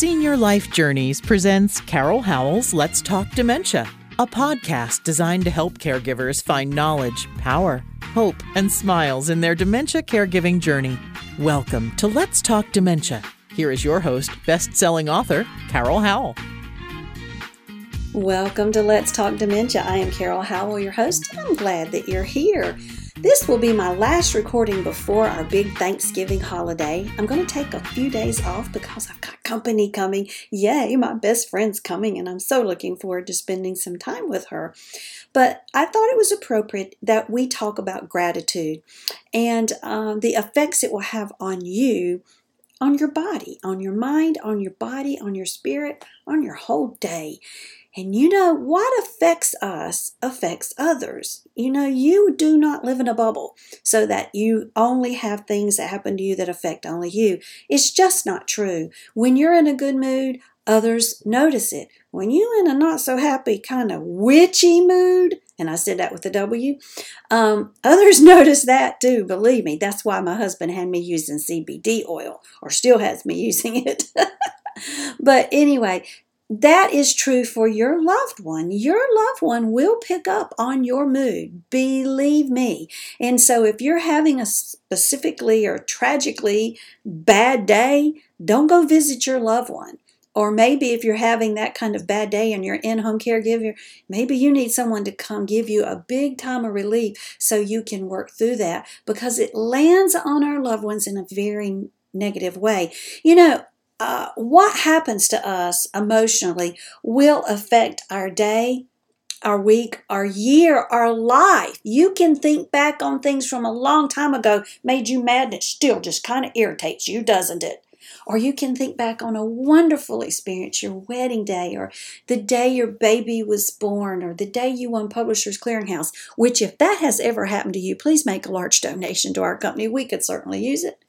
Senior Life Journeys presents Carol Howell's Let's Talk Dementia, a podcast designed to help caregivers find knowledge, power, hope, and smiles in their dementia caregiving journey. Welcome to Let's Talk Dementia. Here is your host, best selling author, Carol Howell. Welcome to Let's Talk Dementia. I am Carol Howell, your host, and I'm glad that you're here. This will be my last recording before our big Thanksgiving holiday. I'm going to take a few days off because I've got company coming. Yay, my best friend's coming, and I'm so looking forward to spending some time with her. But I thought it was appropriate that we talk about gratitude and um, the effects it will have on you on your body, on your mind, on your body, on your spirit, on your whole day. And you know, what affects us affects others. You know, you do not live in a bubble so that you only have things that happen to you that affect only you. It's just not true. When you're in a good mood, others notice it. When you're in a not so happy, kind of witchy mood, and I said that with a W, um, others notice that too, believe me. That's why my husband had me using CBD oil, or still has me using it. but anyway, that is true for your loved one. Your loved one will pick up on your mood, believe me. And so, if you're having a specifically or tragically bad day, don't go visit your loved one. Or maybe if you're having that kind of bad day and you're in home caregiver, maybe you need someone to come give you a big time of relief so you can work through that because it lands on our loved ones in a very negative way. You know, uh, what happens to us emotionally will affect our day, our week, our year, our life. You can think back on things from a long time ago, made you mad, and it still just kind of irritates you, doesn't it? Or you can think back on a wonderful experience, your wedding day, or the day your baby was born, or the day you won Publishers Clearinghouse, which, if that has ever happened to you, please make a large donation to our company. We could certainly use it.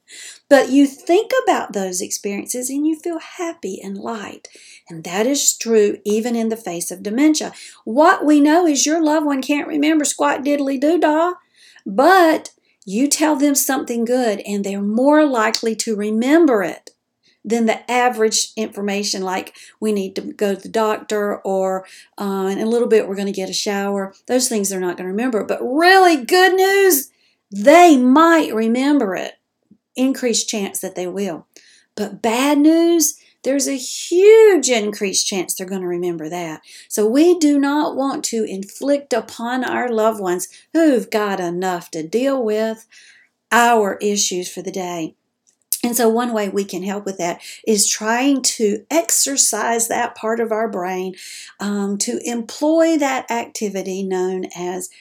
But you think about those experiences and you feel happy and light. And that is true even in the face of dementia. What we know is your loved one can't remember squat diddly doo dah, but you tell them something good and they're more likely to remember it than the average information like we need to go to the doctor or uh, in a little bit we're going to get a shower those things they're not going to remember but really good news they might remember it increased chance that they will. But bad news, there's a huge increased chance they're going to remember that. So we do not want to inflict upon our loved ones who've got enough to deal with our issues for the day. And so, one way we can help with that is trying to exercise that part of our brain um, to employ that activity known as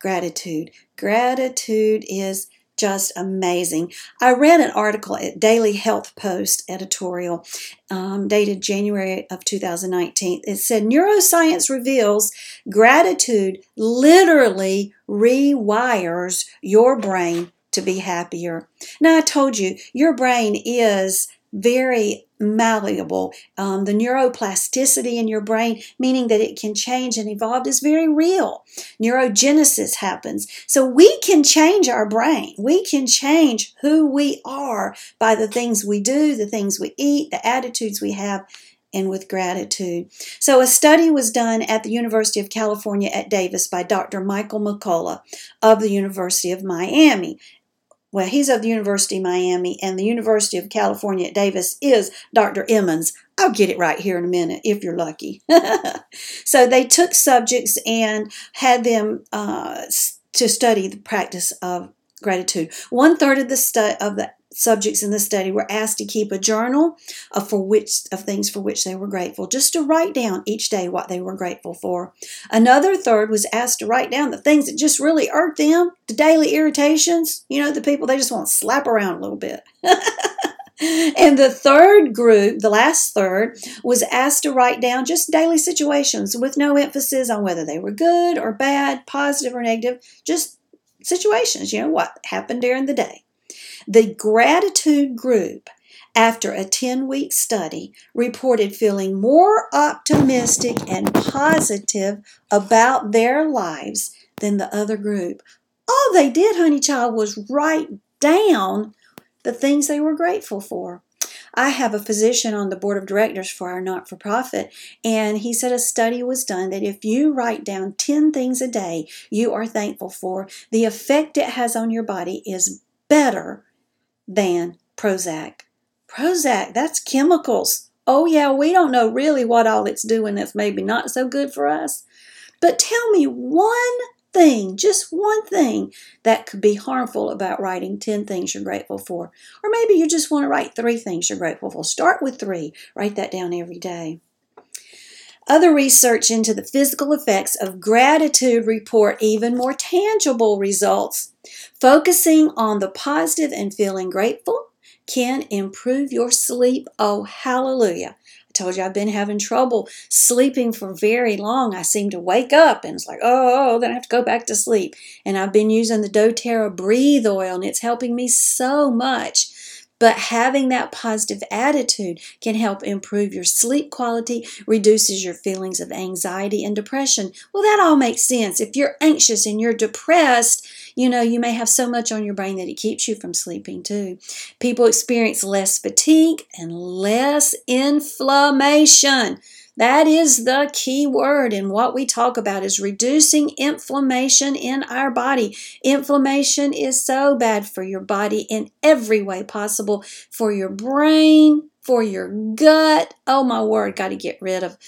gratitude. Gratitude is just amazing. I read an article at Daily Health Post editorial um, dated January of 2019. It said neuroscience reveals gratitude literally rewires your brain to be happier. Now, I told you, your brain is very malleable. Um, the neuroplasticity in your brain, meaning that it can change and evolve, is very real. Neurogenesis happens. So we can change our brain. We can change who we are by the things we do, the things we eat, the attitudes we have, and with gratitude. So, a study was done at the University of California at Davis by Dr. Michael McCullough of the University of Miami. Well, he's of the University of Miami, and the University of California at Davis is Dr. Emmons. I'll get it right here in a minute if you're lucky. so they took subjects and had them uh, to study the practice of gratitude. One third of the stu- of the subjects in the study were asked to keep a journal of for which of things for which they were grateful, just to write down each day what they were grateful for. Another third was asked to write down the things that just really irked them, the daily irritations, you know, the people they just want to slap around a little bit. and the third group, the last third, was asked to write down just daily situations with no emphasis on whether they were good or bad, positive or negative, just situations, you know, what happened during the day. The gratitude group, after a 10 week study, reported feeling more optimistic and positive about their lives than the other group. All they did, honey child, was write down the things they were grateful for. I have a physician on the board of directors for our not for profit, and he said a study was done that if you write down 10 things a day you are thankful for, the effect it has on your body is better than Prozac. Prozac, that's chemicals. Oh, yeah, we don't know really what all it's doing that's maybe not so good for us. But tell me one thing, just one thing that could be harmful about writing 10 things you're grateful for. Or maybe you just want to write three things you're grateful for. Start with three, write that down every day. Other research into the physical effects of gratitude report even more tangible results. Focusing on the positive and feeling grateful can improve your sleep. Oh, hallelujah I told you I've been having trouble sleeping for very long. I seem to wake up and it's like, oh, then I have to go back to sleep. And I've been using the doTERRA breathe oil and it's helping me so much. But having that positive attitude can help improve your sleep quality, reduces your feelings of anxiety and depression. Well, that all makes sense. If you're anxious and you're depressed, you know, you may have so much on your brain that it keeps you from sleeping too. People experience less fatigue and less inflammation. That is the key word. in what we talk about is reducing inflammation in our body. Inflammation is so bad for your body in every way possible for your brain, for your gut. Oh, my word, got to get rid of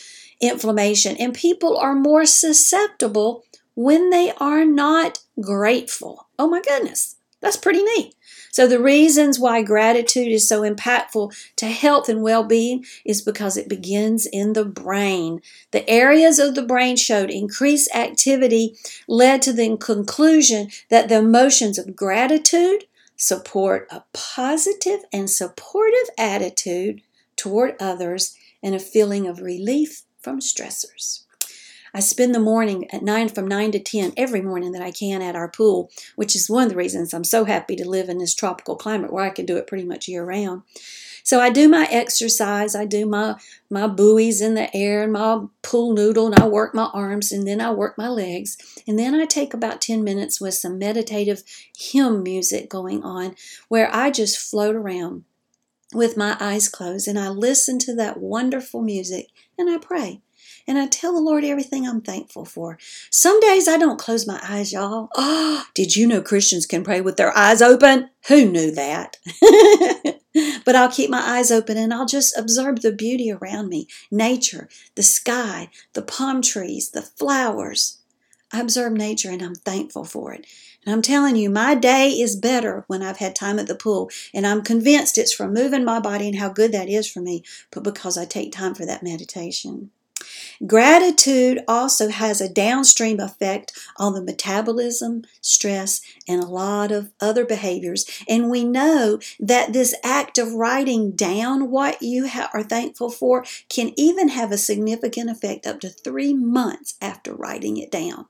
inflammation. And people are more susceptible when they are not grateful. Oh my goodness, that's pretty neat. So, the reasons why gratitude is so impactful to health and well being is because it begins in the brain. The areas of the brain showed increased activity, led to the conclusion that the emotions of gratitude support a positive and supportive attitude toward others and a feeling of relief from stressors. I spend the morning at 9 from 9 to 10 every morning that I can at our pool, which is one of the reasons I'm so happy to live in this tropical climate where I can do it pretty much year round. So I do my exercise, I do my my buoys in the air and my pool noodle and I work my arms and then I work my legs. And then I take about 10 minutes with some meditative hymn music going on where I just float around with my eyes closed and I listen to that wonderful music and I pray and I tell the Lord everything I'm thankful for. Some days I don't close my eyes, y'all. Oh, did you know Christians can pray with their eyes open? Who knew that? but I'll keep my eyes open and I'll just observe the beauty around me nature, the sky, the palm trees, the flowers. I observe nature and I'm thankful for it. And I'm telling you, my day is better when I've had time at the pool. And I'm convinced it's from moving my body and how good that is for me, but because I take time for that meditation. Gratitude also has a downstream effect on the metabolism, stress, and a lot of other behaviors. And we know that this act of writing down what you ha- are thankful for can even have a significant effect up to three months after writing it down.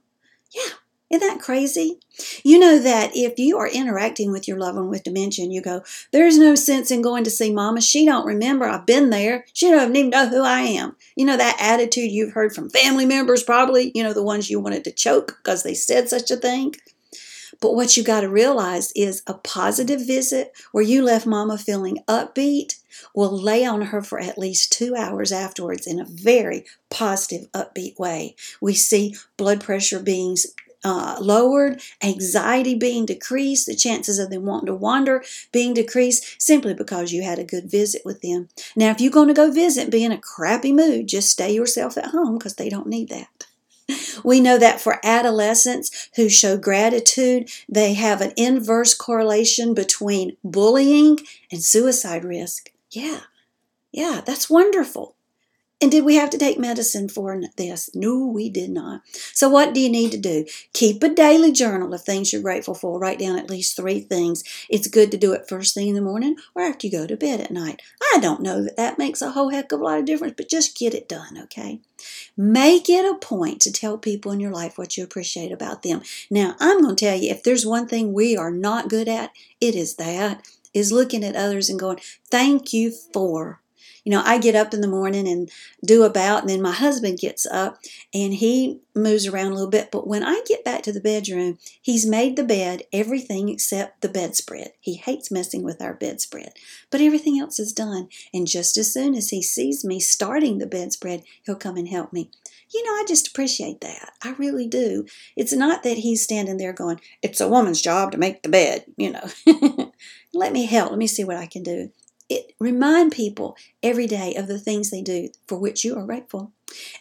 Yeah, isn't that crazy? You know that if you are interacting with your loved one with dementia you go, there's no sense in going to see mama. She don't remember. I've been there. She don't even know who I am. You know that attitude you've heard from family members probably, you know, the ones you wanted to choke because they said such a thing. But what you got to realize is a positive visit where you left mama feeling upbeat will lay on her for at least two hours afterwards in a very positive, upbeat way. We see blood pressure being uh, lowered, anxiety being decreased, the chances of them wanting to wander being decreased simply because you had a good visit with them. Now, if you're going to go visit be in a crappy mood, just stay yourself at home because they don't need that. We know that for adolescents who show gratitude, they have an inverse correlation between bullying and suicide risk. Yeah, yeah, that's wonderful. And did we have to take medicine for this? No, we did not. So, what do you need to do? Keep a daily journal of things you're grateful for. Write down at least three things. It's good to do it first thing in the morning or after you go to bed at night. I don't know that that makes a whole heck of a lot of difference, but just get it done, okay? Make it a point to tell people in your life what you appreciate about them. Now, I'm going to tell you if there's one thing we are not good at, it is that, is looking at others and going, thank you for You know, I get up in the morning and do about, and then my husband gets up and he moves around a little bit. But when I get back to the bedroom, he's made the bed, everything except the bedspread. He hates messing with our bedspread, but everything else is done. And just as soon as he sees me starting the bedspread, he'll come and help me. You know, I just appreciate that. I really do. It's not that he's standing there going, it's a woman's job to make the bed, you know. Let me help. Let me see what I can do it remind people every day of the things they do for which you are grateful.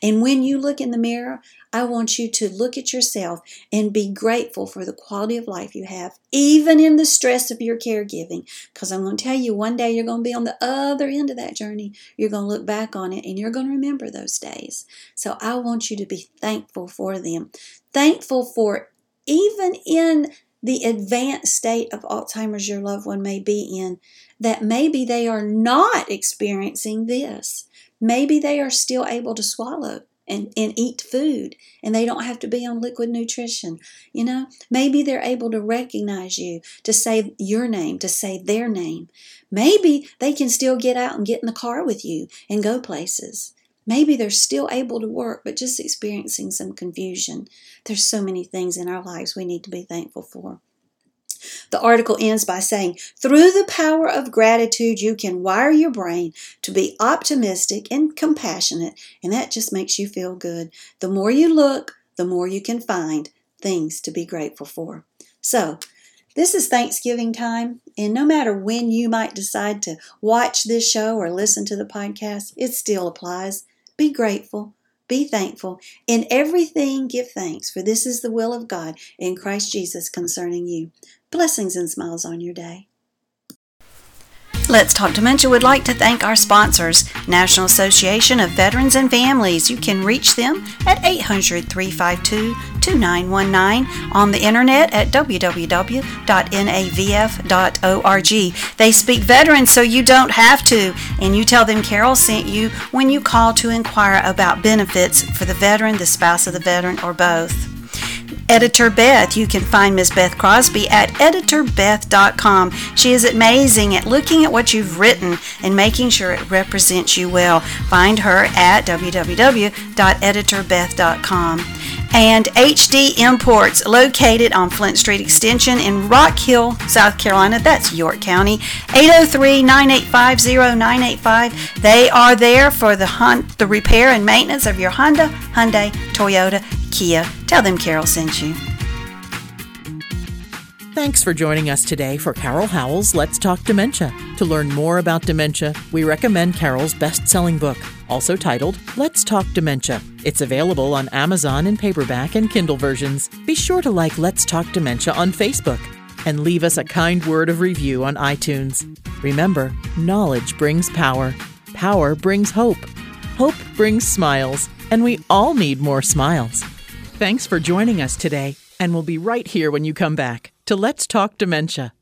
And when you look in the mirror, I want you to look at yourself and be grateful for the quality of life you have, even in the stress of your caregiving. Because I'm going to tell you, one day you're going to be on the other end of that journey. You're going to look back on it and you're going to remember those days. So I want you to be thankful for them. Thankful for even in the advanced state of Alzheimer's your loved one may be in, that maybe they are not experiencing this. Maybe they are still able to swallow and, and eat food and they don't have to be on liquid nutrition. You know, maybe they're able to recognize you, to say your name, to say their name. Maybe they can still get out and get in the car with you and go places. Maybe they're still able to work, but just experiencing some confusion. There's so many things in our lives we need to be thankful for. The article ends by saying, through the power of gratitude, you can wire your brain to be optimistic and compassionate, and that just makes you feel good. The more you look, the more you can find things to be grateful for. So, this is Thanksgiving time, and no matter when you might decide to watch this show or listen to the podcast, it still applies. Be grateful. Be thankful. In everything, give thanks, for this is the will of God in Christ Jesus concerning you. Blessings and smiles on your day. Let's Talk Dementia would like to thank our sponsors, National Association of Veterans and Families. You can reach them at 800 352 2919 on the internet at www.navf.org. They speak veterans so you don't have to, and you tell them Carol sent you when you call to inquire about benefits for the veteran, the spouse of the veteran, or both. Editor Beth. You can find Ms. Beth Crosby at editorbeth.com. She is amazing at looking at what you've written and making sure it represents you well. Find her at www.editorbeth.com and HD Imports, located on Flint Street Extension in Rock Hill, South Carolina. That's York County. 803 985 0985. They are there for the, hun- the repair and maintenance of your Honda, Hyundai, Toyota, Kia. Tell them Carol sent you. Thanks for joining us today for Carol Howell's Let's Talk Dementia. To learn more about dementia, we recommend Carol's best selling book, also titled Let's Talk Dementia. It's available on Amazon in paperback and Kindle versions. Be sure to like Let's Talk Dementia on Facebook and leave us a kind word of review on iTunes. Remember, knowledge brings power, power brings hope, hope brings smiles, and we all need more smiles. Thanks for joining us today, and we'll be right here when you come back to Let's Talk Dementia.